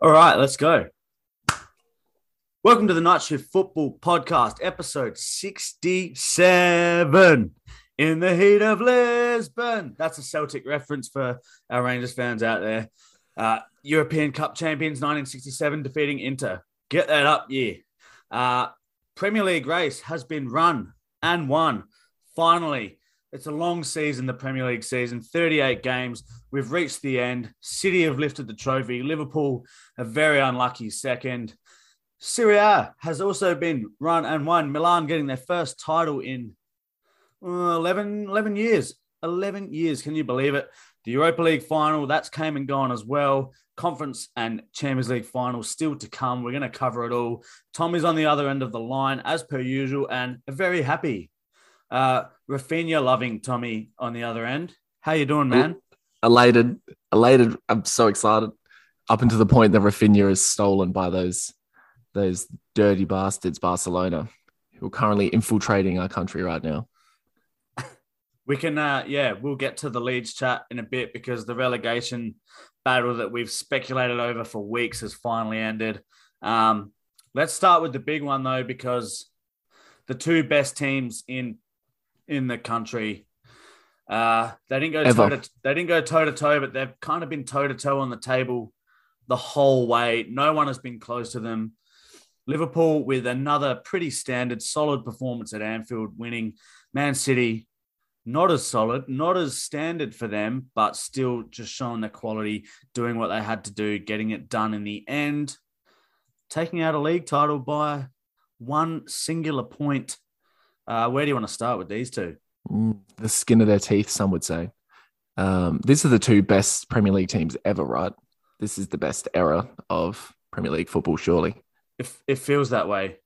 All right, let's go. Welcome to the Night Shift Football Podcast, episode 67. In the heat of Lisbon. That's a Celtic reference for our Rangers fans out there. Uh, European Cup champions 1967 defeating Inter. Get that up, yeah. Uh, Premier League race has been run and won. Finally, it's a long season, the Premier League season, 38 games. We've reached the end. City have lifted the trophy. Liverpool, a very unlucky second. Serie A has also been run and won. Milan getting their first title in uh, 11, 11 years. 11 years. Can you believe it? The Europa League final, that's came and gone as well. Conference and Champions League final still to come. We're going to cover it all. Tommy's on the other end of the line, as per usual, and very happy. Uh, Raphinha loving Tommy on the other end. How you doing, man? Elated, elated. I'm so excited. Up until the point that Raphinha is stolen by those those dirty bastards, Barcelona, who are currently infiltrating our country right now. We can, uh, yeah, we'll get to the Leeds chat in a bit because the relegation battle that we've speculated over for weeks has finally ended. Um, let's start with the big one though, because the two best teams in in the country, uh, they didn't go toe to, they didn't go toe to toe, but they've kind of been toe to toe on the table the whole way. No one has been close to them. Liverpool with another pretty standard, solid performance at Anfield, winning. Man City not as solid, not as standard for them, but still just showing the quality, doing what they had to do, getting it done in the end, taking out a league title by one singular point. Uh, where do you want to start with these two? Mm, the skin of their teeth, some would say. Um, these are the two best Premier League teams ever, right? This is the best era of Premier League football, surely. It, it feels that way.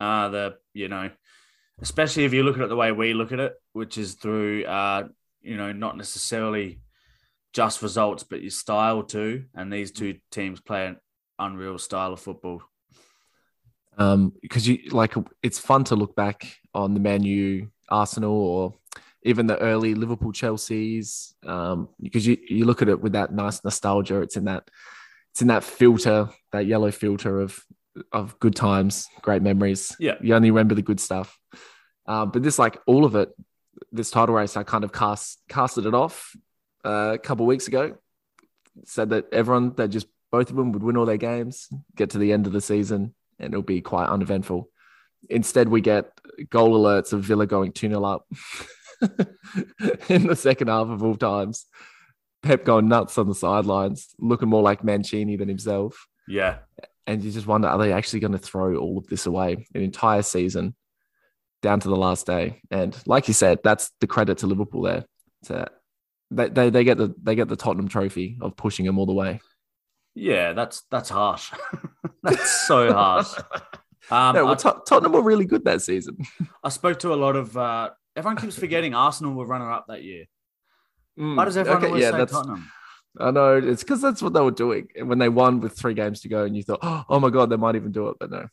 Uh, the you know especially if you look at it the way we look at it, which is through, uh, you know, not necessarily just results, but your style too. And these two teams play an unreal style of football. Um, because you like it's fun to look back on the Man U, Arsenal, or even the early Liverpool, Chelsea's. Um, because you you look at it with that nice nostalgia. It's in that it's in that filter, that yellow filter of of good times, great memories. Yeah, you only remember the good stuff. Uh, but this, like all of it, this title race, I kind of cast casted it off uh, a couple weeks ago. Said that everyone, that just both of them would win all their games, get to the end of the season, and it'll be quite uneventful. Instead, we get goal alerts of Villa going 2 0 up in the second half of all times. Pep going nuts on the sidelines, looking more like Mancini than himself. Yeah. And you just wonder, are they actually going to throw all of this away? An entire season down to the last day. And like you said, that's the credit to Liverpool there. To, they, they, they get the they get the Tottenham trophy of pushing them all the way. Yeah, that's that's harsh. that's so harsh. Um, no, well, Tottenham were really good that season. I spoke to a lot of uh, everyone keeps forgetting Arsenal were runner up that year. Mm, Why does everyone okay, always yeah, say Tottenham? I know it's because that's what they were doing when they won with three games to go, and you thought, "Oh my god, they might even do it," but no.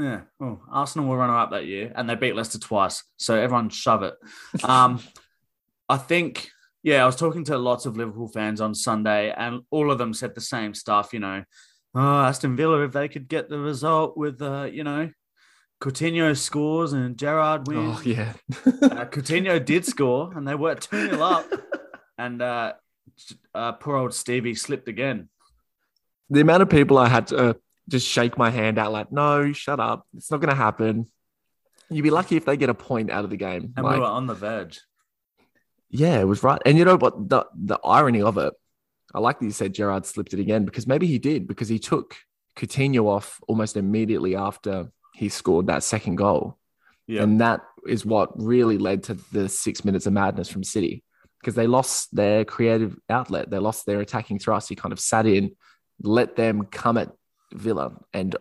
Yeah. Oh, Arsenal were runner up that year and they beat Leicester twice. So everyone shove it. Um, I think, yeah, I was talking to lots of Liverpool fans on Sunday and all of them said the same stuff, you know. Oh, Aston Villa, if they could get the result with, uh, you know, Coutinho scores and Gerrard wins. Oh, yeah. uh, Coutinho did score and they were 2 0 up. And uh, uh, poor old Stevie slipped again. The amount of people I had to uh, just shake my hand out like, no, shut up. It's not going to happen. You'd be lucky if they get a point out of the game. And like, we were on the verge. Yeah, it was right. And you know what? The, the irony of it, I like that you said Gerrard slipped it again because maybe he did because he took Coutinho off almost immediately after he scored that second goal. Yeah. And that is what really led to the six minutes of madness from City because they lost their creative outlet. They lost their attacking thrust. He kind of sat in, let them come at Villa, and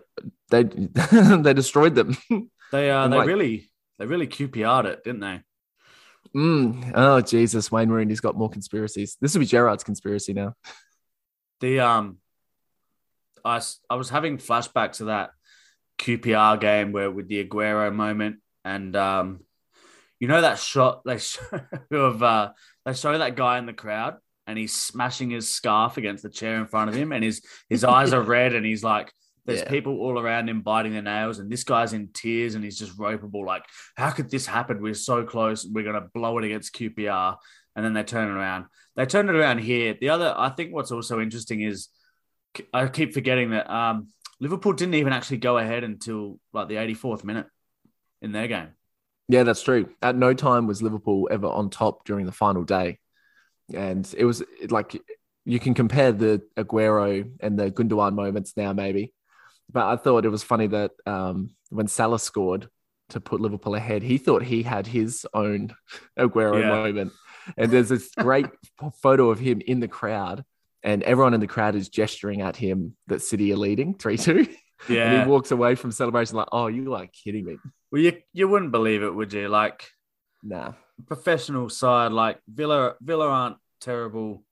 they they destroyed them. They uh, they like, really they really QPR'd it, didn't they? Mm, oh Jesus, Wayne Rooney's got more conspiracies. This will be Gerrard's conspiracy now. The um, I I was having flashbacks to that QPR game where with the Aguero moment, and um, you know that shot they show of uh, they show that guy in the crowd, and he's smashing his scarf against the chair in front of him, and his his eyes are red, and he's like, there's Yeah. people all around him biting their nails, and this guy's in tears, and he's just ropeable. Like, how could this happen? We're so close. We're gonna blow it against QPR, and then they turn it around. They turn it around here. The other, I think, what's also interesting is I keep forgetting that um, Liverpool didn't even actually go ahead until like the 84th minute in their game. Yeah, that's true. At no time was Liverpool ever on top during the final day. And it was like you can compare the Aguero and the Gundogan moments now, maybe. But I thought it was funny that um, when Salah scored to put Liverpool ahead, he thought he had his own Aguero Yeah. moment. And there's this great photo of him in the crowd, and everyone in the crowd is gesturing at him that City are leading 3 2. And Yeah. he walks away from celebration like, oh, you are kidding me. Well, you, you wouldn't believe it, would you? Like, Nah. professional side, like Villa, Villa aren't terrible.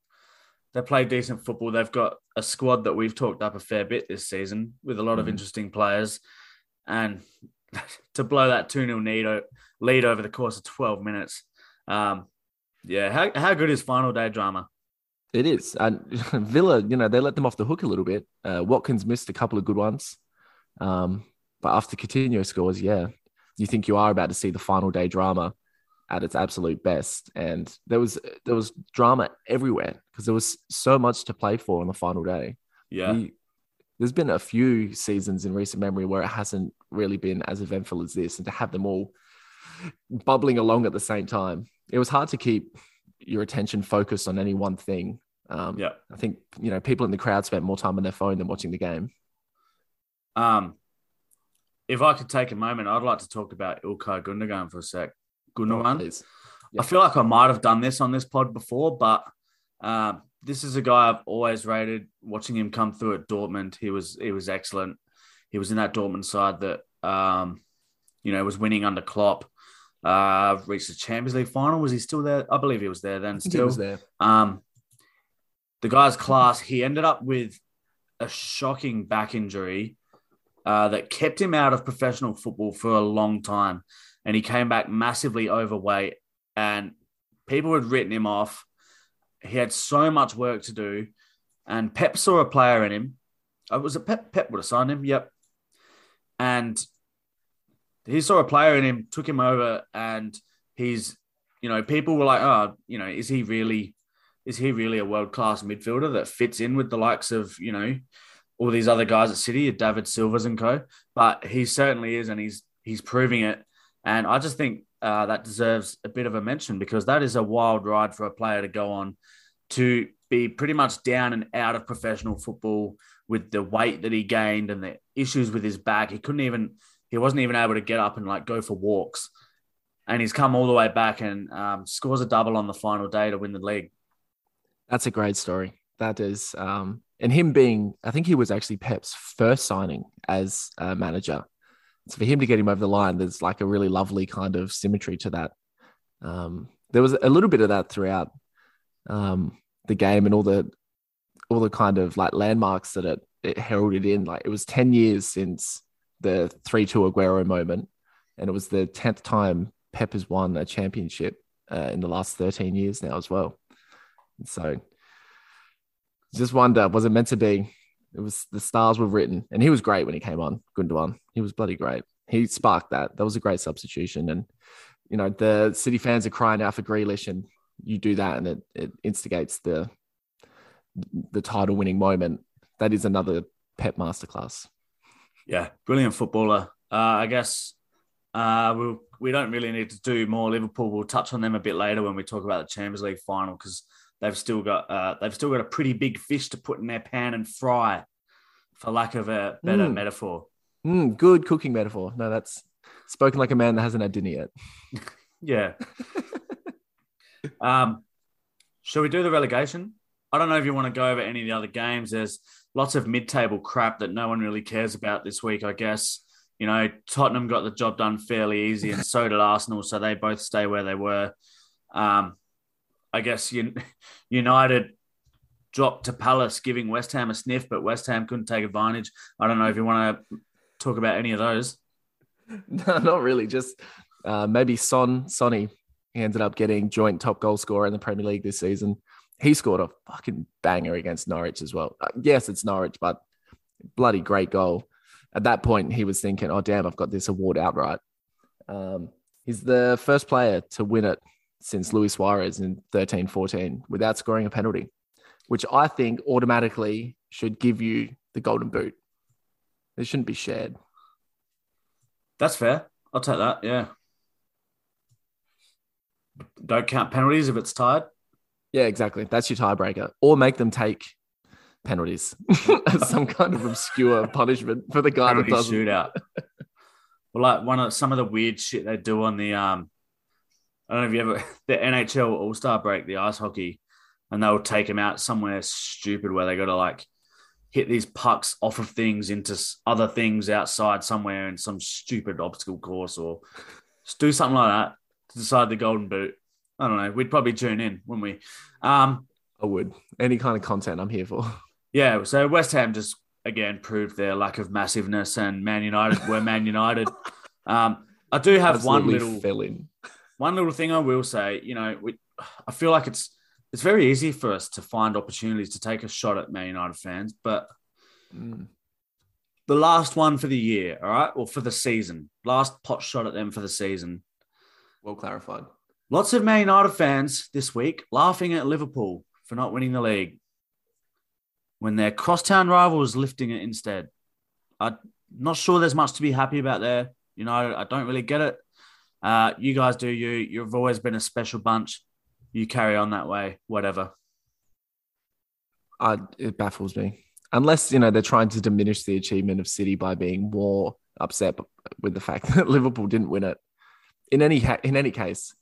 They play decent football. They've got a squad that we've talked up a fair bit this season with a lot of Mhm. interesting players. And to blow that 2 0 lead, lead over the course of 12 minutes. Um, yeah, how, how good is final day drama? It is. And Villa, you know, they let them off the hook a little bit. Uh, Watkins missed a couple of good ones. Um, but after Coutinho scores, yeah, you think you are about to see the final day drama at its absolute best. And there was there was drama everywhere because there was so much to play for on the final day. Yeah. We- there's been a few seasons in recent memory where it hasn't really been as eventful as this, and to have them all bubbling along at the same time, it was hard to keep your attention focused on any one thing. Um, Yeah. I think you know people in the crowd spent more time on their phone than watching the game. Um, if I could take a moment, I'd like to talk about Ilkay Gundogan for a sec. Gundogan. Please. I feel like I might have done this on this pod before, but um, this is a guy I've always rated. Watching him come through at Dortmund, he was he was excellent. He was in that Dortmund side that um, you know was winning under Klopp. Uh, reached the Champions League final. Was he still there? I believe he was there then. Still, was there. um, the guy's class. He ended up with a shocking back injury uh, that kept him out of professional football for a long time, and he came back massively overweight. And people had written him off. He had so much work to do, and Pep saw a player in him. Uh, was it Pep? Pep would have signed him. Yep. And he saw a player in him, took him over, and he's, you know, people were like, oh, you know, is he really is he really a world class midfielder that fits in with the likes of you know all these other guys at City, David Silva's and co? But he certainly is, and he's he's proving it. And I just think uh, that deserves a bit of a mention because that is a wild ride for a player to go on to be pretty much down and out of professional football with the weight that he gained and the issues with his back. He couldn't even he wasn't even able to get up and like go for walks. And he's come all the way back and um, scores a double on the final day to win the league. That's a great story. That is, um, and him being, I think he was actually Pep's first signing as a manager. So for him to get him over the line, there's like a really lovely kind of symmetry to that. Um, there was a little bit of that throughout um, the game and all the all the kind of like landmarks that it, it heralded in. Like it was 10 years since the 3 2 Aguero moment, and it was the 10th time Pep has won a championship uh, in the last 13 years now as well. So just wonder, was it meant to be? It was the stars were written, and he was great when he came on. Gundogan, he was bloody great. He sparked that. That was a great substitution, and you know the City fans are crying out for Grealish, and you do that, and it, it instigates the the title winning moment. That is another Pep masterclass. Yeah, brilliant footballer. Uh, I guess uh, we'll, we don't really need to do more Liverpool. We'll touch on them a bit later when we talk about the Champions League final because they've still got uh, they've still got a pretty big fish to put in their pan and fry, for lack of a better Mm. metaphor. Mm, good cooking metaphor. No, that's spoken like a man that hasn't had dinner yet. Yeah. um, shall we do the relegation? I don't know if you want to go over any of the other games. There's lots of mid-table crap that no one really cares about this week. I guess you know Tottenham got the job done fairly easy, and so did Arsenal. So they both stay where they were. Um, I guess United dropped to Palace, giving West Ham a sniff, but West Ham couldn't take advantage. I don't know if you want to talk about any of those. No, not really. Just uh, maybe Son, Sonny, ended up getting joint top goal scorer in the Premier League this season. He scored a fucking banger against Norwich as well. Uh, yes, it's Norwich, but bloody great goal. At that point, he was thinking, "Oh damn, I've got this award outright." Um, he's the first player to win it since Luis Suarez in 13-14 without scoring a penalty, which I think automatically should give you the golden boot. It shouldn't be shared. That's fair. I'll take that. Yeah. Don't count penalties if it's tied. Yeah, exactly. That's your tiebreaker. Or make them take penalties as some kind of obscure punishment for the guy Penalty that doesn't. shootout. well, like one of some of the weird shit they do on the um, I don't know if you ever the NHL All Star break, the ice hockey, and they'll take them out somewhere stupid where they got to like hit these pucks off of things into other things outside somewhere in some stupid obstacle course or just do something like that to decide the golden boot. I don't know. We'd probably tune in, wouldn't we? Um, I would. Any kind of content I'm here for. yeah, so West Ham just again proved their lack of massiveness, and Man United were Man United. Um, I do have one little fell in. one little thing I will say. You know, we, I feel like it's it's very easy for us to find opportunities to take a shot at Man United fans, but Mm. the last one for the year, all right, or for the season, last pot shot at them for the season. Well clarified. Lots of Man United fans this week laughing at Liverpool for not winning the league when their crosstown rival was lifting it instead. I'm not sure there's much to be happy about there. You know, I don't really get it. Uh, you guys do you. You've always been a special bunch. You carry on that way, whatever. I, it baffles me. Unless you know they're trying to diminish the achievement of City by being more upset with the fact that Liverpool didn't win it. In any ha- in any case,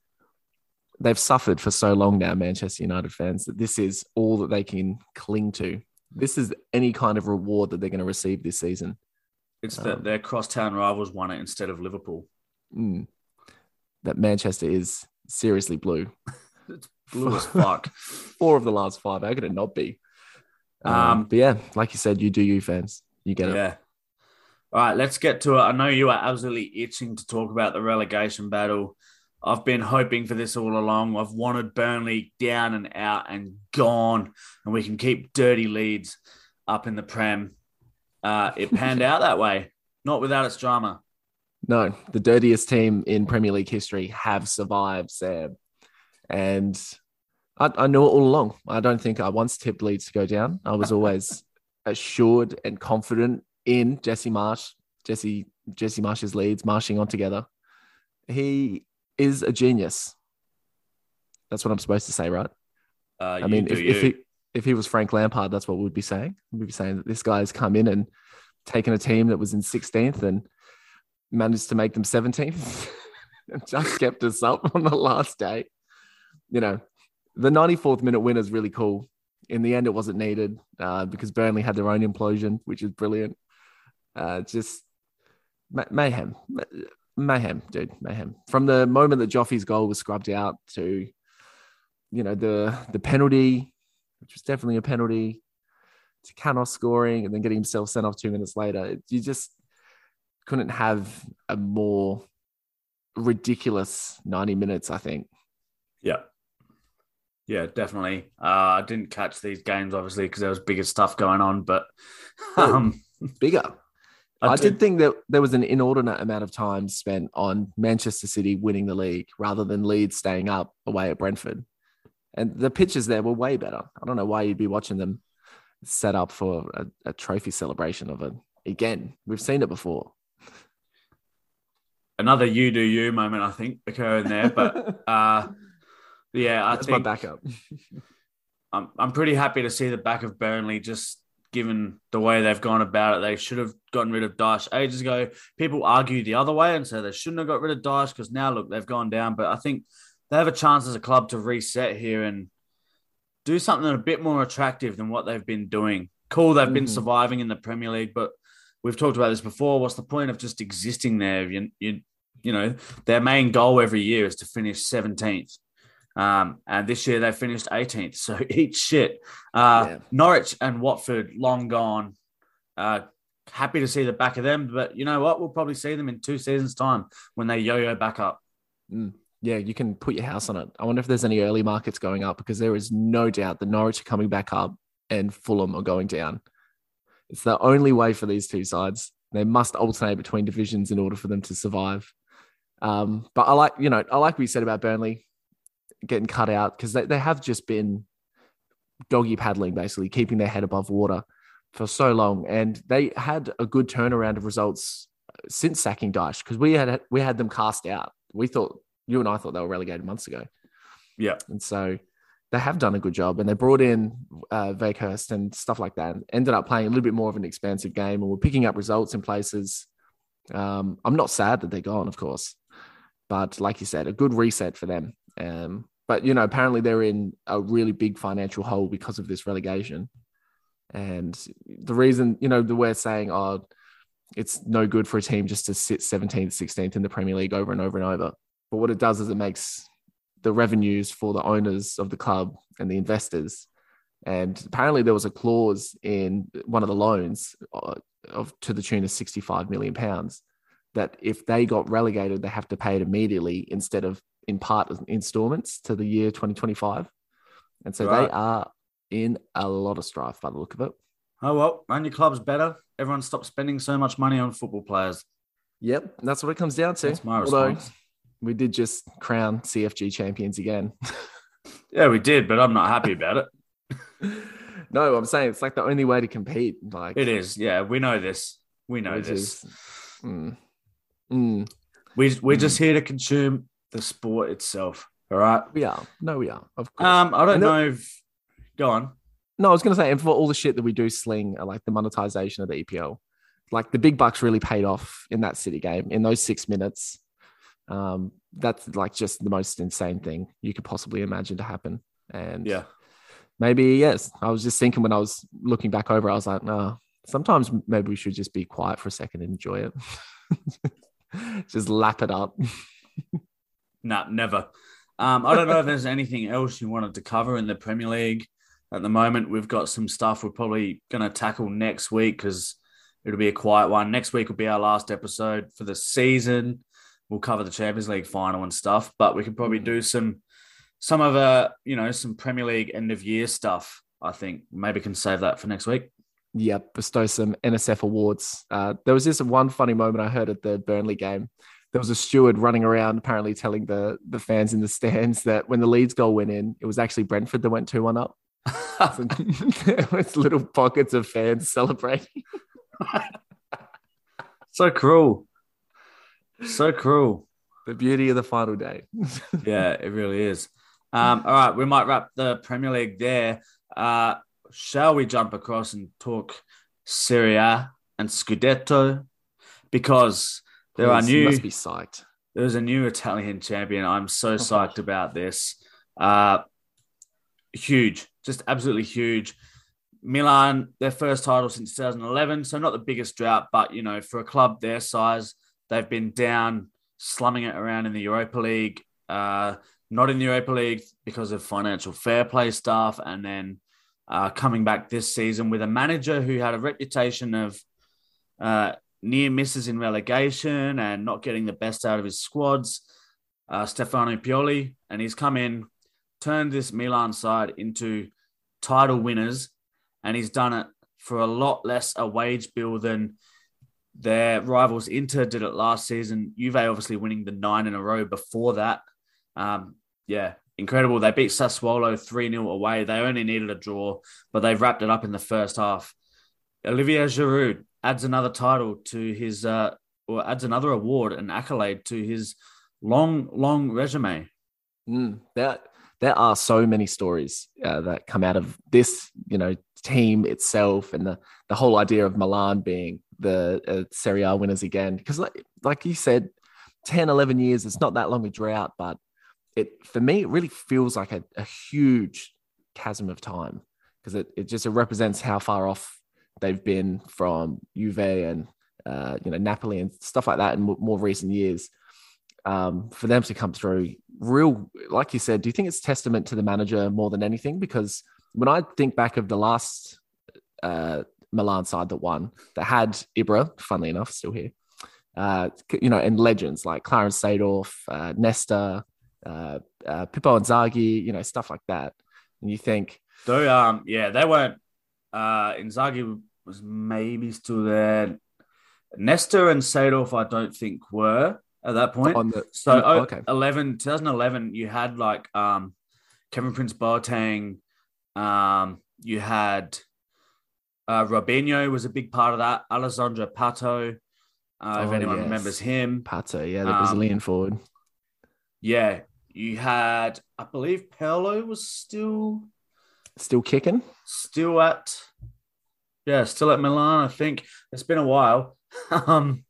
they've suffered for so long now, Manchester United fans, that this is all that they can cling to. This is any kind of reward that they're going to receive this season. It's that Um, their crosstown rivals won it instead of Liverpool. Mm. That Manchester is seriously blue. It's blue as fuck. Four of the last five. How could it not be? Um, Um, but yeah, like you said, you do you fans. You get it. Yeah. All right, let's get to it. I know you are absolutely itching to talk about the relegation battle. I've been hoping for this all along. I've wanted Burnley down and out and gone, and we can keep dirty Leeds up in the Prem. Uh, it panned out that way, not without its drama. No, the dirtiest team in Premier League history have survived, Sam. And I, I knew it all along. I don't think I once tipped Leeds to go down. I was always assured and confident in Jesse Marsch, Jesse Jesse Marsch's Leeds, marching on together. He is a genius. That's what I'm supposed to say, right? Uh, I mean, if, if he if he was Frank Lampard, that's what we'd be saying. We'd be saying that this guy's come in and taken a team that was in 16th and managed to make them 17th and just kept us up on the last day. You know, the 94th minute win is really cool. In the end, it wasn't needed uh, because Burnley had their own implosion, which is brilliant. Uh, just ma- mayhem, Ma- mayhem, dude, mayhem. From the moment that Joffrey's goal was scrubbed out to, you know, the the penalty, which was definitely a penalty, to Canos scoring and then getting himself sent off two minutes later. You just couldn't have a more ridiculous 90 minutes, I think. Yeah. Yeah, definitely. Uh, I didn't catch these games, obviously, because there was bigger stuff going on, but um, Bigger. I, I, did think that there was an inordinate amount of time spent on Manchester City winning the league rather than Leeds staying up away at Brentford. And the pitches there were way better. I don't know why you'd be watching them set up for a, a trophy celebration of it. Again, we've seen it before. another you do you moment, I think, occurring there. But uh, yeah, I That's my backup. I'm, I'm pretty happy to see the back of Burnley just given the way they've gone about it. They should have gotten rid of Dyche ages ago. People argue the other way and say they shouldn't have got rid of Dyche because now, look, they've gone down. But I think they have a chance as a club to reset here and do something a bit more attractive than what they've been doing. Cool, they've been Mhm. surviving in the Premier League, but we've talked about this before. What's the point of just existing there? You, you, you know, their main goal every year is to finish 17th. Um, and this year they finished 18th. So eat shit. Uh, Yeah. Norwich and Watford, long gone. Uh, happy to see the back of them. But you know what? We'll probably see them in two seasons' time when they yo yo back up. You yeah, you can put your house on it. I wonder if there's any early markets going up because there is no doubt that Norwich are coming back up and Fulham are going down. It's the only way for these two sides. They must alternate between divisions in order for them to survive. Um, but I like, you know, I like what you said about Burnley getting cut out because they, they have just been doggy paddling, basically, keeping their head above water for so long. And they had a good turnaround of results since sacking Dyche because we had we had them cast out. We thought you and I thought they were relegated months ago. Yeah. And so they have done a good job and they brought in uh, Weghorst and stuff like that and ended up playing a little bit more of an expansive game and we're picking up results in places. Um, I'm not sad that they're gone, of course, but like you said, a good reset for them. Um, but, you know, apparently they're in a really big financial hole because of this relegation. And the reason, you know, the we're saying, oh, it's no good for a team just to sit 17th, 16th in the Premier League over and over and over. But what it does is it makes the revenues for the owners of the club and the investors. And apparently, there was a clause in one of the loans uh, of to the tune of 65 million pounds that if they got relegated, they have to pay it immediately instead of in part installments to the year 2025. And so right. they are in a lot of strife by the look of it. Oh well, run your club's better. Everyone stop spending so much money on football players. Yep, that's what it comes down to. That's my Although, we did just crown CFG champions again. yeah, we did, but I'm not happy about it. no, I'm saying it's like the only way to compete. Like it is. Yeah, we know this. We know this. Is, mm, mm, we we're mm. just here to consume the sport itself. All right. We are. No, we are. Of course. Um, I don't know if. Go on. No, I was going to say, and for all the shit that we do sling, uh, like the monetization of the EPL, like the big bucks really paid off in that City game in those six minutes. Um, that's like just the most insane thing you could possibly imagine to happen. And yeah, maybe yes. I was just thinking when I was looking back over, I was like, no. Sometimes maybe we should just be quiet for a second and enjoy it. just lap it up. nah, never. Um, I don't know if there's anything else you wanted to cover in the Premier League. At the moment, we've got some stuff we're probably going to tackle next week because it'll be a quiet one. Next week will be our last episode for the season we'll cover the Champions League final and stuff, but we could probably do some some of a you know some Premier League end of year stuff. I think maybe can save that for next week. Yep, bestow some NSF awards. Uh, there was this one funny moment I heard at the Burnley game. There was a steward running around, apparently telling the the fans in the stands that when the Leeds goal went in, it was actually Brentford that went two one up. there was little pockets of fans celebrating. so cruel. So cruel. The beauty of the final day. yeah, it really is. Um, all right, we might wrap the Premier League there. Uh, shall we jump across and talk Serie A and Scudetto? Because there Please, are new. must be psyched. There's a new Italian champion. I'm so oh, psyched about this. Uh, huge, just absolutely huge. Milan, their first title since 2011, so not the biggest drought, but you know, for a club their size, They've been down, slumming it around in the Europa League, uh, not in the Europa League because of financial fair play stuff, and then uh, coming back this season with a manager who had a reputation of uh, near misses in relegation and not getting the best out of his squads, uh, Stefano Pioli, and he's come in, turned this Milan side into title winners, and he's done it for a lot less a wage bill than their rivals Inter did it last season. Juve obviously winning the nine in a row before that. Um, yeah, incredible. They beat Sassuolo 3 0 away. They only needed a draw, but they've wrapped it up in the first half. Olivier Giroud adds another title to his, uh, or adds another award, an accolade to his long, long resume. Mm, there, there are so many stories uh, that come out of this, you know, team itself and the, the whole idea of Milan being the uh, Serie A winners again. Because, like, like you said, 10, 11 years, it's not that long a drought, but it for me, it really feels like a, a huge chasm of time because it, it just it represents how far off they've been from Juve and uh, you know Napoli and stuff like that in more recent years. Um, for them to come through, real like you said, do you think it's testament to the manager more than anything? Because when I think back of the last uh, Milan side that won, that had Ibra, funnily enough, still here, uh, you know, and legends like Clarence Seedorf, uh, Nesta, uh, uh, Pippo Inzaghi, you know, stuff like that. And you think, Though, um, yeah, they weren't. Uh, Inzaghi was maybe still there. Nesta and Seedorf, I don't think were at that point. on the So oh, oh, okay. 11, 2011, you had like um, Kevin Prince Boateng. Um, you had uh, Robinho was a big part of that. Alessandro Pato, uh, if Oh, anyone yes. remembers him. Pato, yeah, the Um, Brazilian forward. Yeah, you had, I believe, Paolo was still Still kicking. still at, yeah, still at Milan. I think it's been a while. um,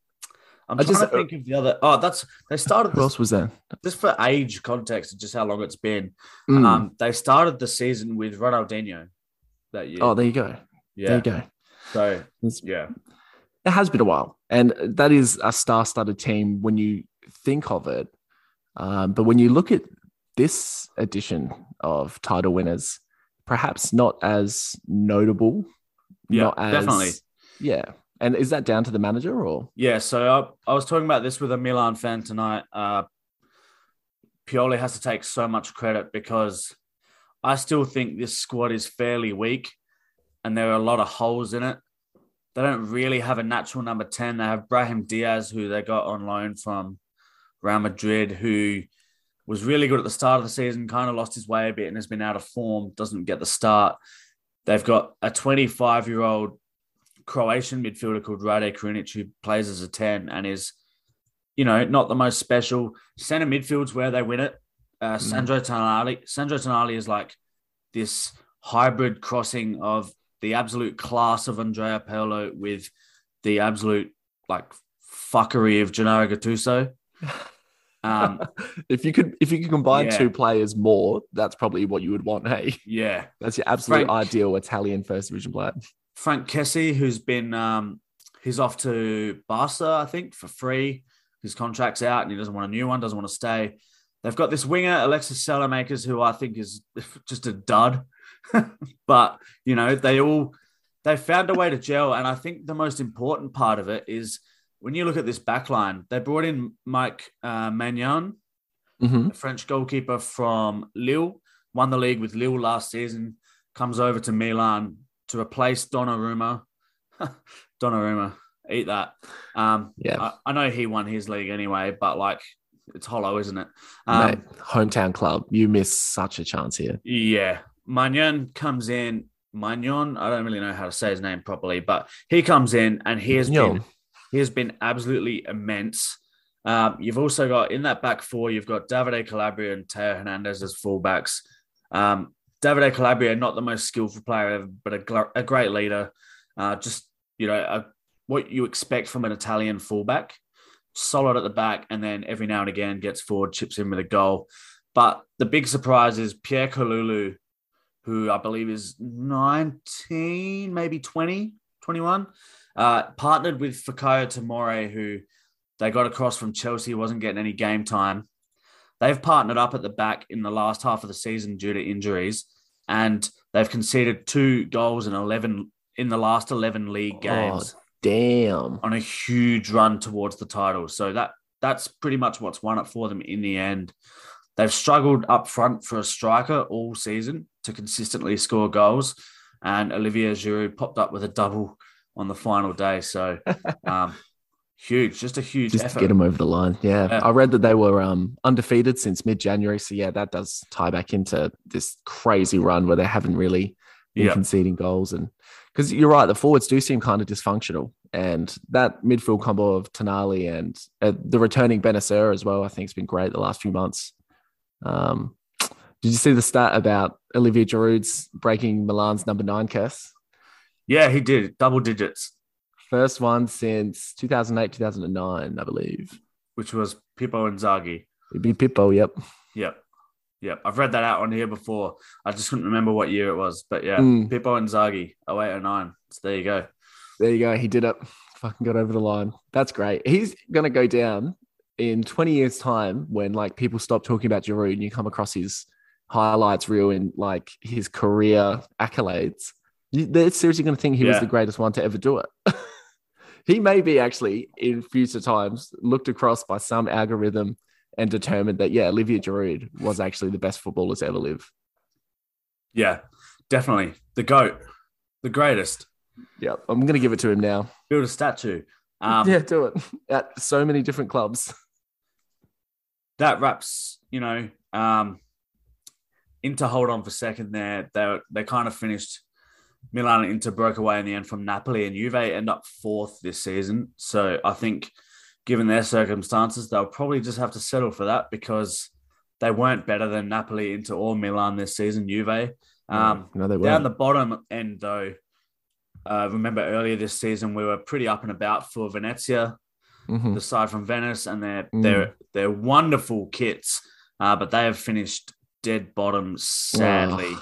I'm I trying just- to think of the other. Oh, that's they started Who this, else was there? just for age context and just how long it's been. Mm. Um, they started the season with Ronaldinho that year. oh, there you go. yeah. There you go. So It's- yeah, it has been a while, and that is a star-studded team when you think of it. Um, but when you look at this edition of title winners, perhaps not as notable. Yeah, not as, definitely. Yeah, and is that down to the manager or? yeah. So I, I was talking about this with a Milan fan tonight. Uh, Pioli has to take so much credit because I still think this squad is fairly weak, and there are a lot of holes in it. They don't really have a natural number ten. They have Brahim Diaz, who they got on loan from Real Madrid, who was really good at the start of the season, kind of lost his way a bit and has been out of form, doesn't get the start. They've got a 25 year old Croatian midfielder called Rade Krunic who plays as a 10 and is, you know, not the most special. Center midfield's where they win it. Uh, Sandro Tonali. Sandro Tonali is like this hybrid crossing of the absolute class of Andrea Pirlo with the absolute like fuckery of Gennaro Gattuso. Um, if you could, if you could combine Yeah. two players more, that's probably what you would want. Hey, yeah, that's your absolute Frank- ideal Italian first division player. Frank Kessie, who's been um, he's off to Barca, I think, for free. His contract's out and he doesn't want a new one, doesn't want to stay. They've got this winger, Alexis Saelemaekers, who I think is just a dud. but you know, they all they found a way to gel. And I think the most important part of it is when you look at this back line, they brought in Mike uh, Magnan, hmm a French goalkeeper from Lille, won the league with Lille last season, comes over to Milan to replace Donnarumma. Donnarumma, eat that. Um, Yeah, I, I know he won his league anyway, but like it's hollow, isn't it? Um, mate, hometown club. You miss such a chance here. yeah. Magnan comes in. Magnon, I don't really know how to say his name properly, but he comes in and he has Magnon. been he has been absolutely immense. Um, you've also got in that back four, you've got Davide Calabria and Theo Hernandez as fullbacks. Um, Davide Calabria, not the most skillful player ever, but a, a great leader. Uh, just you know a, what you expect from an Italian fullback, solid at the back, and then every now and again gets forward, chips in with a goal. But the big surprise is Pierre Kalulu, who I believe is 19, maybe 20, 21, uh, partnered with Fikayo Tomori, who they got across from Chelsea, wasn't getting any game time. They've partnered up at the back in the last half of the season due to injuries, and they've conceded two goals in 11 in the last 11 league games Damn. on a huge run towards the title. So that that's pretty much what's won it for them in the end. They've struggled up front for a striker all season to consistently score goals, and Olivier Giroud popped up with a double on the final day. So um, huge, just a huge Just effort. to get them over the line. Yeah. Yeah. I read that they were um, undefeated since mid January. So, yeah, that does tie back into this crazy run where they haven't really been Yeah. conceding goals. And because you're right, the forwards do seem kind of dysfunctional. And that midfield combo of Tonali and uh, the returning Bennacer as well, I think has been great the last few months. Um, did you see the stat about Olivier Giroud's breaking Milan's number nine curse? Yeah, he did double digits, First one since 2008, 2009, I believe. which was Pippo Inzaghi. It'd be Pippo, yep. Yep. Yep. I've read that out on here before. I just couldn't remember what year it was. But yeah, Mm. Pippo Inzaghi, 08 09. So there you go. There you go. He did it. Fucking got over the line. That's great. He's gonna go down in 20 years' time when like people stop talking about Giroud and you come across his highlights reel and like his career accolades. They're seriously gonna think he was the greatest one to ever do it. he may be actually in future times looked across by some algorithm and determined that yeah, Olivier Giroud was actually the best footballer to ever live. Yeah, definitely the goat, the greatest. Yeah, I'm going to give it to him now. Build a statue. Um, yeah, do it at so many different clubs. That wraps, you know, um, Inter hold on for second there. They they kind of finished. Milan and Inter broke away in the end from Napoli, and Juve end up fourth this season. So I think, given their circumstances, they'll probably just have to settle for that because they weren't better than Napoli, Inter, or Milan this season. Juve. Um, no, they down weren't. the bottom end, though, uh, remember earlier this season we were pretty up and about for Venezia, Mhm. the side from Venice, and they're Mm. they're they're wonderful kits, uh, but they have finished dead bottom. Sadly,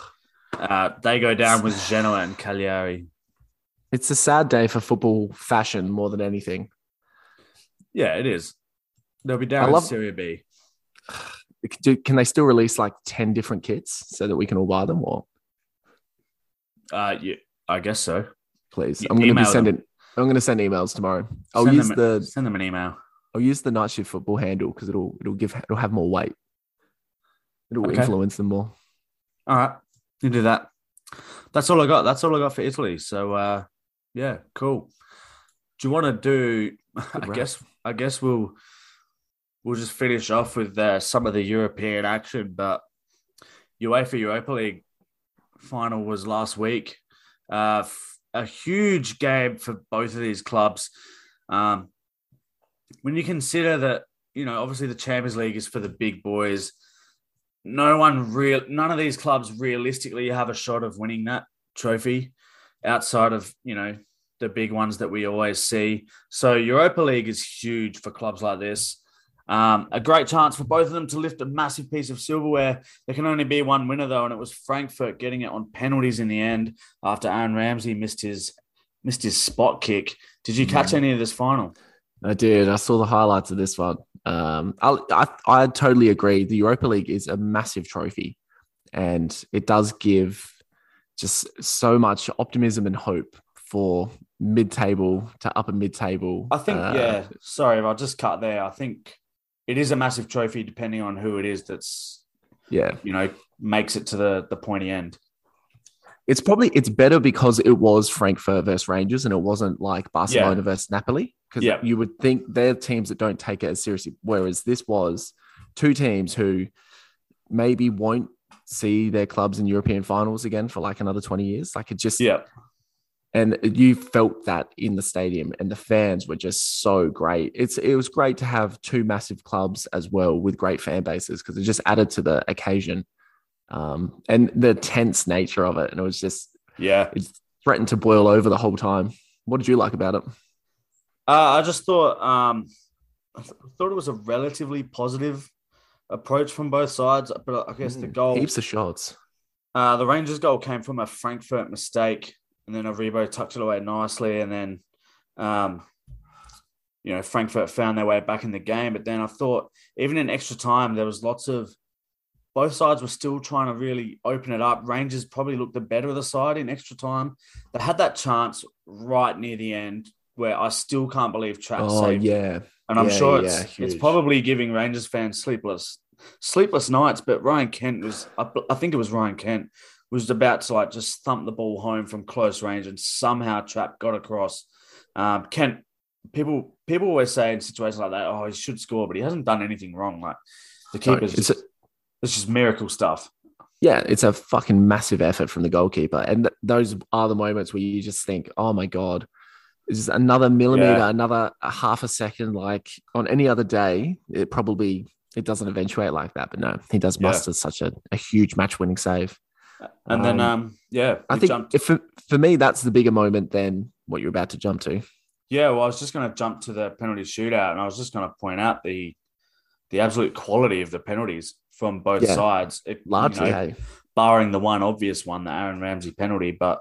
uh, they go down with Genoa and Cagliari. It's a sad day for football fashion more than anything. Yeah, it is. They'll be I down in love- Serie B. Do, can they still release like 10 different kits so that we can all buy them? Or Uh, yeah, I guess so. please, I'm going to be email them. sending. I'm going to send emails tomorrow. I'll Send use them, the send them an email. I'll use the night shift football handle because it'll it'll give it'll have more weight. It'll Okay. influence them more. All right, you do that. That's all I got. That's all I got for Italy. So uh, yeah, cool. Do you want to do? I wrap. guess. I guess we'll we'll just finish off with uh, some of the European action. But UEFA Europa League final was last week. Uh, f- a huge game for both of these clubs. Um, when you consider that, you know, obviously the Champions League is for the big boys no one real none of these clubs realistically have a shot of winning that trophy outside of you know the big ones that we always see. So europa league is huge for clubs like this. Um, a great chance for both of them to lift a massive piece of silverware. There can only be one winner though and it was frankfurt getting it on penalties in the end after aaron ramsey missed his missed his spot kick. Did you catch any of this final? I did. I saw the highlights of this one. Um, I, I I totally agree. The Europa League is a massive trophy, and it does give just so much optimism and hope for mid-table to upper mid-table. I think, Uh, yeah. Sorry, I'll just cut there. I think it is a massive trophy, depending on who it is that's yeah. you know makes it to the the pointy end. It's probably it's better because it was Frankfurt versus Rangers and it wasn't like Barcelona versus Napoli. Because Yeah. you would think they're teams that don't take it as seriously. Whereas this was two teams who maybe won't see their clubs in European finals again for like another 20 years. Like it just Yeah, and you felt that in the stadium and the fans were just so great. It's it was great to have two massive clubs as well with great fan bases because it just added to the occasion. Um, and the tense nature of it. And it was just yeah. It threatened to boil over the whole time. What did you like about it? Uh, I just thought um, I th- thought it was a relatively positive approach from both sides, but I guess the goal, Heaps of shots. uh, the Rangers goal came from a Frankfurt mistake, and then Aribo tucked it away nicely, and then, um, you know, Frankfurt found their way back in the game. But then I thought, even in extra time, there was lots of both sides were still trying to really open it up. Rangers probably looked the better of the side in extra time. They had that chance right near the end where I still can't believe Trapp Oh saved yeah. And I'm Yeah, sure yeah, it's it's probably giving Rangers fans sleepless sleepless nights. But Ryan Kent was I, I think it was Ryan Kent was about to like just thump the ball home from close range and somehow Trapp got across. Um, Kent people people always say in situations like that, oh he should score, but he hasn't done anything wrong. Like the No, keeper's it's just a- it's just miracle stuff. Yeah, it's a fucking massive effort from the goalkeeper. And th- those are the moments where you just think, oh my God, this is another millimeter, Yeah. another a half a second. Like on any other day, it probably it doesn't eventuate like that. But no, he does Yeah. muster such a, a huge match winning save. And then Um, um yeah, I think jumped if for, for me, that's the bigger moment than what you're about to jump to. Yeah, well, I was just going to jump to the penalty shootout, and I was just going to point out the the absolute quality of the penalties from both Yeah. sides. It, you Largely, know, hey. barring the one obvious one, the Aaron Ramsey penalty, but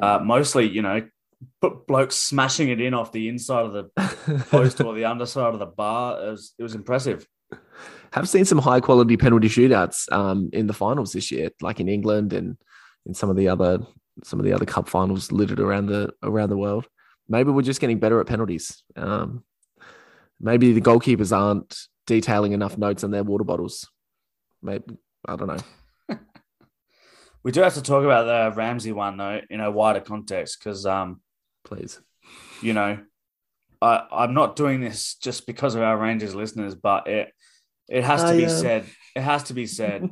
uh, mostly, you know, put blokes smashing it in off the inside of the post or the underside of the bar. It was, it was impressive. have seen some high quality penalty shootouts um, in the finals this year, like in England and in some of the other some of the other cup finals littered around the around the world. Maybe we're just getting better at penalties. Um, Maybe the goalkeepers aren't detailing enough notes on their water bottles. Maybe I don't know. We do have to talk about the Ramsey one though in a wider context because um, Please. you know, I I'm not doing this just because of our Rangers listeners, but it it has to I be am. said. It has to be said.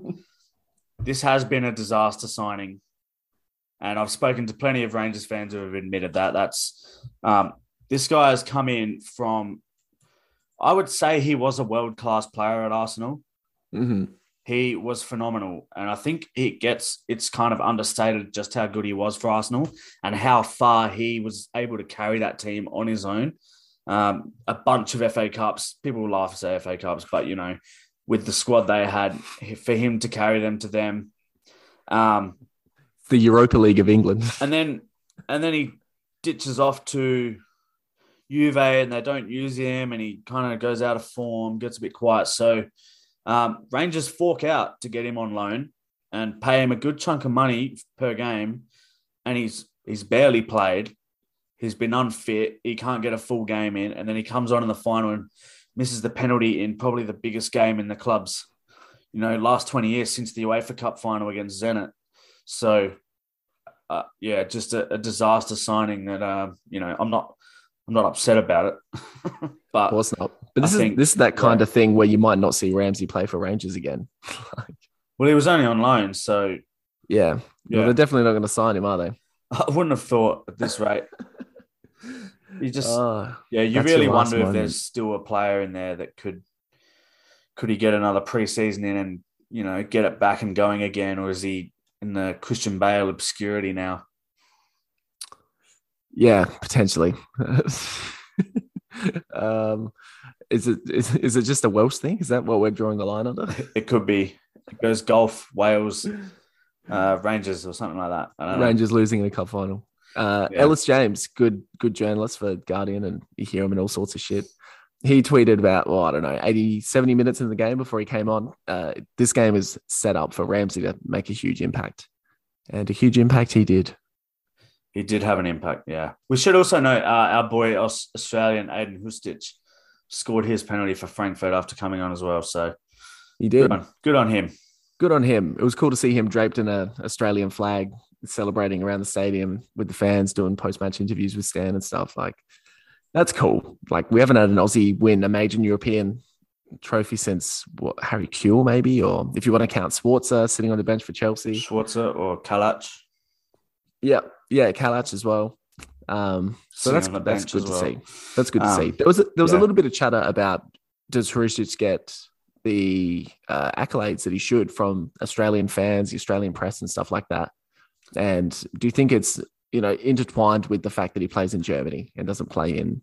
this has been a disaster signing, and I've spoken to plenty of Rangers fans who have admitted that. That's um, this guy has come in from. I would say he was a world class player at Arsenal. hmm He was phenomenal, and I think it gets it's kind of understated just how good he was for Arsenal and how far he was able to carry that team on his own. Um, a bunch of FA Cups. People will laugh and say FA Cups, but you know, with the squad they had, for him to carry them to them, um, The Europa League of England. and then and then he ditches off to Juve, and they don't use him, and he kind of goes out of form, gets a bit quiet. So um, Rangers fork out to get him on loan and pay him a good chunk of money per game, and he's he's barely played. He's been unfit. He can't get a full game in, and then he comes on in the final and misses the penalty in probably the biggest game in the club's, you know, last twenty years since the UEFA Cup final against Zenit. So uh, yeah, just a, a disaster signing that um, you know I'm not I'm not upset about it, but Of course not. But I this is think- this is that kind yeah. of thing where you might not see Ramsey play for Rangers again. well, he was only on loan, so yeah. yeah, Well, they're definitely not going to sign him, are they? I wouldn't have thought at this rate. You just Oh, yeah, you really wonder if there's still a player in there that could could he get another preseason in and you know get it back and going again, or is he in the Christian Bale obscurity now? Yeah, potentially. um, is it is, is it just a Welsh thing? Is that what we're drawing the line under? It could be it goes golf, Wales, uh, Rangers, or something like that. I don't know. Rangers losing in a cup final. Uh, Yeah. Ellis James, good good journalist for Guardian, and you hear him in all sorts of shit. He tweeted about, well, I don't know, 80, 70 minutes in the game before he came on. Uh, this game is set up for Ramsey to make a huge impact. And a huge impact he did. He did have an impact, yeah. We should also note uh, our boy Australian Ajdin Hrustic scored his penalty for Frankfurt after coming on as well. So He did. good on, good on him. Good on him. It was cool to see him draped in a Australian flag, celebrating around the stadium with the fans, doing post match interviews with Stan and stuff. Like, that's cool. Like, we haven't had an Aussie win a major European trophy since what, Harry Kewell, maybe, or if you want to count Schwarzer sitting on the bench for Chelsea. Schwarzer or Kalac. Yeah, yeah, Kalac as well. Um, so that's that's good as to well. see. That's good to Um, see. There was a, there was a little bit of chatter about does Hrustic get the uh, accolades that he should from Australian fans, the Australian press, and stuff like that. And do you think it's you know intertwined with the fact that he plays in Germany and doesn't play in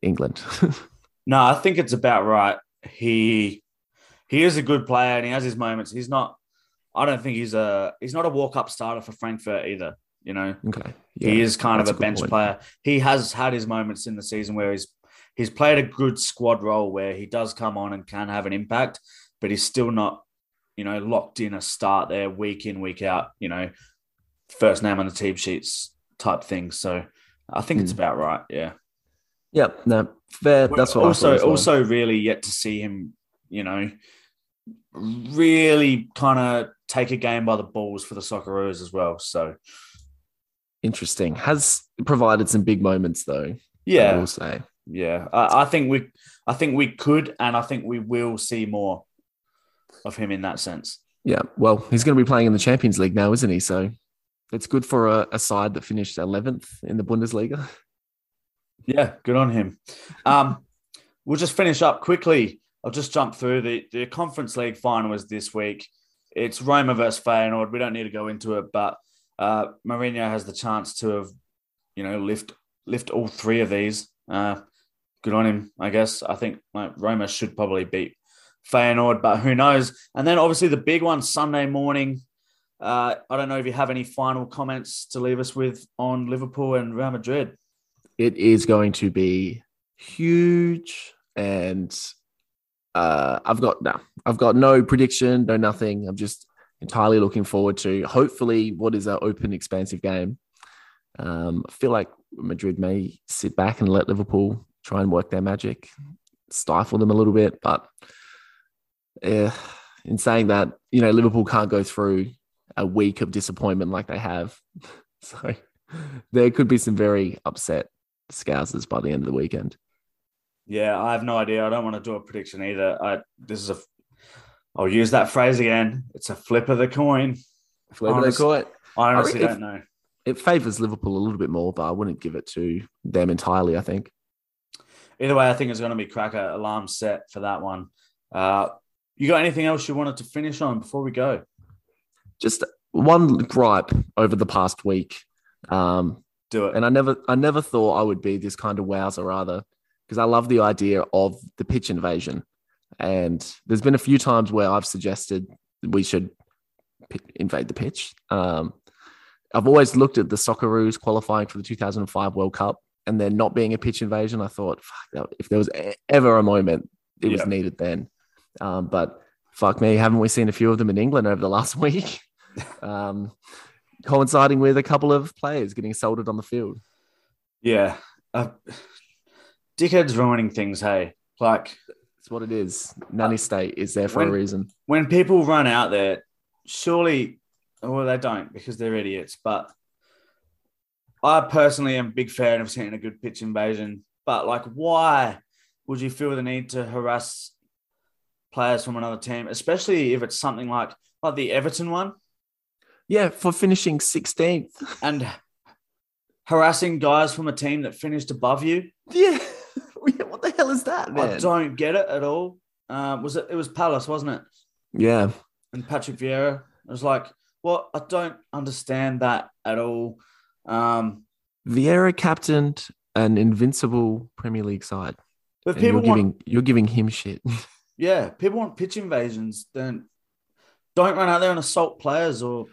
England? No, I think it's about right. He he is a good player and he has his moments. He's not. I don't think he's a he's not a walk up starter for Frankfurt either. You know, okay, he is kind of a a bench point. player. He has had his moments in the season where he's he's played a good squad role where he does come on and can have an impact, but he's still not, you know, locked in a start there week in week out. You know, first name on the team sheets type thing. So I think it's Hmm. about right. Yeah. Yeah, no, fair. That's what also well. also really yet to see him, you know, really kind of take a game by the balls for the Socceroos as well. So interesting. Has provided some big moments though. Yeah, I will say. yeah, I, I think we, I think we could, and I think we will see more of him in that sense. Yeah, well, he's going to be playing in the Champions League now, isn't he? So it's good for a, a side that finished 11th in the Bundesliga. Yeah, good on him. Um, we'll just finish up quickly. I'll just jump through the the Conference League final was this week. It's Roma versus Feyenoord. We don't need to go into it, but uh, Mourinho has the chance to have, you know, lift lift all three of these. Uh, good on him, I guess. I think like Roma should probably beat Feyenoord, but who knows? And then obviously the big one Sunday morning. Uh, I don't know if you have any final comments to leave us with on Liverpool and Real Madrid. It is going to be huge, and uh, I've got no, I've got no prediction, no nothing. I'm just entirely looking forward to hopefully what is an open, expansive game. Um, I feel like Madrid may sit back and let Liverpool try and work their magic. stifle them a little bit. But yeah, in saying that, you know, Liverpool can't go through a week of disappointment like they have. So there could be some very upset Scousers by the end of the weekend. Yeah, I have no idea. I don't want to do a prediction either. I this is a I'll use that phrase again. It's a flip of the coin. Flip of the coin. I honestly I don't know. It favors Liverpool a little bit more, but I wouldn't give it to them entirely. I think. Either way, I think it's going to be cracker alarm set for that one. Uh, you got anything else you wanted to finish on before we go? Just one gripe over the past week. Um, Do it. and I never, I never thought I would be this kind of wowser rather, because I love the idea of the pitch invasion. And there's been a few times where I've suggested we should p- invade the pitch. Um, I've always looked at the Socceroos qualifying for the 2005 World Cup and there not being a pitch invasion. I thought, fuck, if there was ever a moment, it was needed then. Um, but fuck me, haven't we seen a few of them in England over the last week? um, coinciding with a couple of players getting assaulted on the field. Yeah. Uh, dickheads ruining things, hey. Like It's what it is. Nanny state is there for a reason. when people run out there, surely, well, they don't because they're idiots. But I personally am a big fan of seeing a good pitch invasion. But like, why would you feel the need to harass players from another team, especially if it's something like like the Everton one Yeah, for finishing 16th. and harassing guys from a team that finished above you? Yeah. what the hell is that, I don't get it at all. Um, was it? It was Palace, wasn't it? Yeah. and Patrick Vieira. I was like, well, I don't understand that at all. Um, Vieira captained an invincible Premier League side. but And you're people want, giving you're giving him shit. yeah, people want pitch invasions. Then don't run out there and assault players or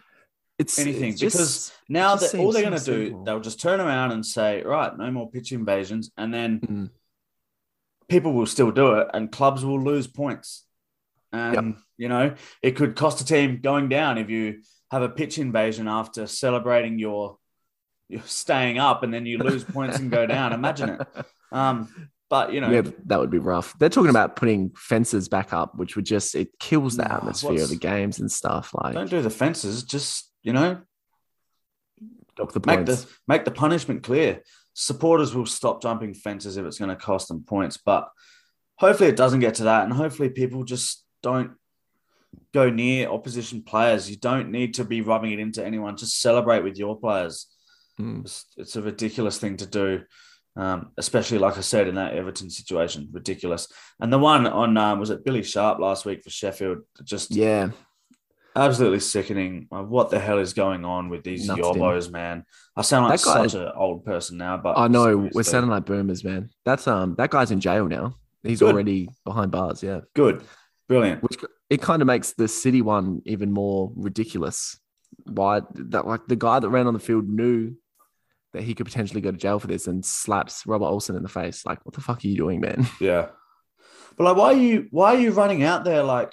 It's anything it's just- because now that all they're going to do, they'll just turn around and say, right, no more pitch invasions, and then Mm. people will still do it, and clubs will lose points. And you know, it could cost a team going down if you have a pitch invasion after celebrating your you're staying up and then you lose points and go down. Imagine it. Um, but you know, yeah, that would be rough. They're talking about putting fences back up, which would just it kills the atmosphere of the games and stuff. Like don't do the fences. Just you know, the make the make the punishment clear. Supporters will stop jumping fences if it's going to cost them points. But hopefully, it doesn't get to that, and hopefully, people just don't go near opposition players. You don't need to be rubbing it into anyone. Just celebrate with your players. Mm. It's, it's a ridiculous thing to do, um, especially like I said in that Everton situation. Ridiculous. And the one on um, was it Billy Sharp last week for Sheffield? Just Yeah, absolutely sickening. What the hell is going on with these Nuts man? I sound like such an old person now, but I know we're sounding like boomers, man. That's um that guy's in jail now. He's Good. already behind bars. Yeah, good, brilliant. which it kind of makes the city one even more ridiculous. Why that like the guy that ran on the field knew that he could potentially go to jail for this and slaps Robin Olsen in the face. Like, what the fuck are you doing, man, Yeah, but like, why are you why are you running out there like?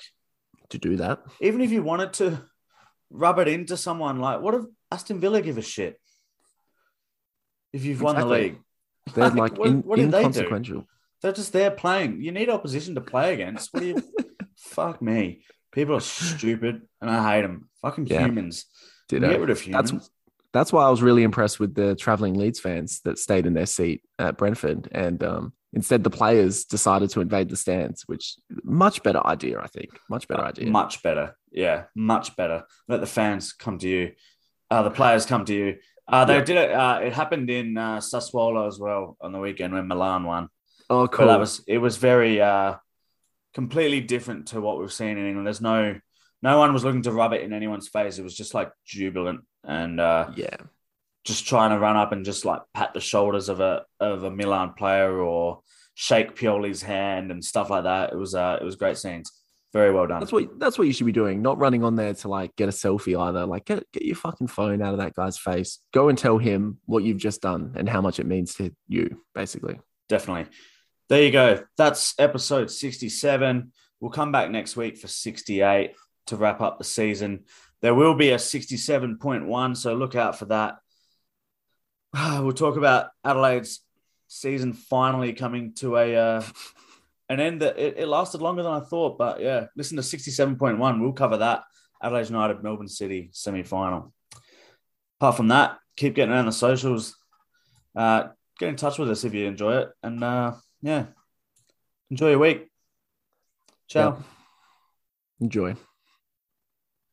To do that? Even if you wanted to rub it into someone, like, what if Aston Villa give a shit? If you've won the league, They're Like, like what- in, what did they do? inconsequential. They're just there playing. You need opposition to play against. What do you? fuck me. People are stupid, and I hate them. Fucking Yeah. humans. Get rid of humans. That's that's why I was really impressed with the traveling Leeds fans that stayed in their seat at Brentford, and um, instead the players decided to invade the stands, which much better idea, I think. Much better idea. Much better. Yeah, much better. Let the fans come to you. Uh, the players come to you. Uh, they Yeah. did it. Uh, it happened in uh, Sassuolo as well on the weekend when Milan won. oh, But cool. that was it was very uh, completely different to what we've seen in England. There's no no one was looking to rub it in anyone's face. It was just like jubilant and uh, yeah, just trying to run up and just like pat the shoulders of a of a Milan player or shake Pioli's hand and stuff like that. It was uh, it was great scenes. Very well done. that's what that's what you should be doing. Not running on there to like get a selfie either. Like get get your fucking phone out of that guy's face. Go and tell him what you've just done and how much it means to you, basically. Definitely. There you go. That's episode 67. We'll come back next week for 68 to wrap up the season. There will be a 67.1, so look out for that. We'll talk about Adelaide's season finally coming to a uh, an end that it, it lasted longer than I thought. But yeah, listen to 67.1. We'll cover that. Adelaide United, Melbourne City semi final. Apart from that, keep getting around the socials. Uh, get in touch with us if you enjoy it. And uh, yeah, enjoy your week. Ciao. Yep. Enjoy.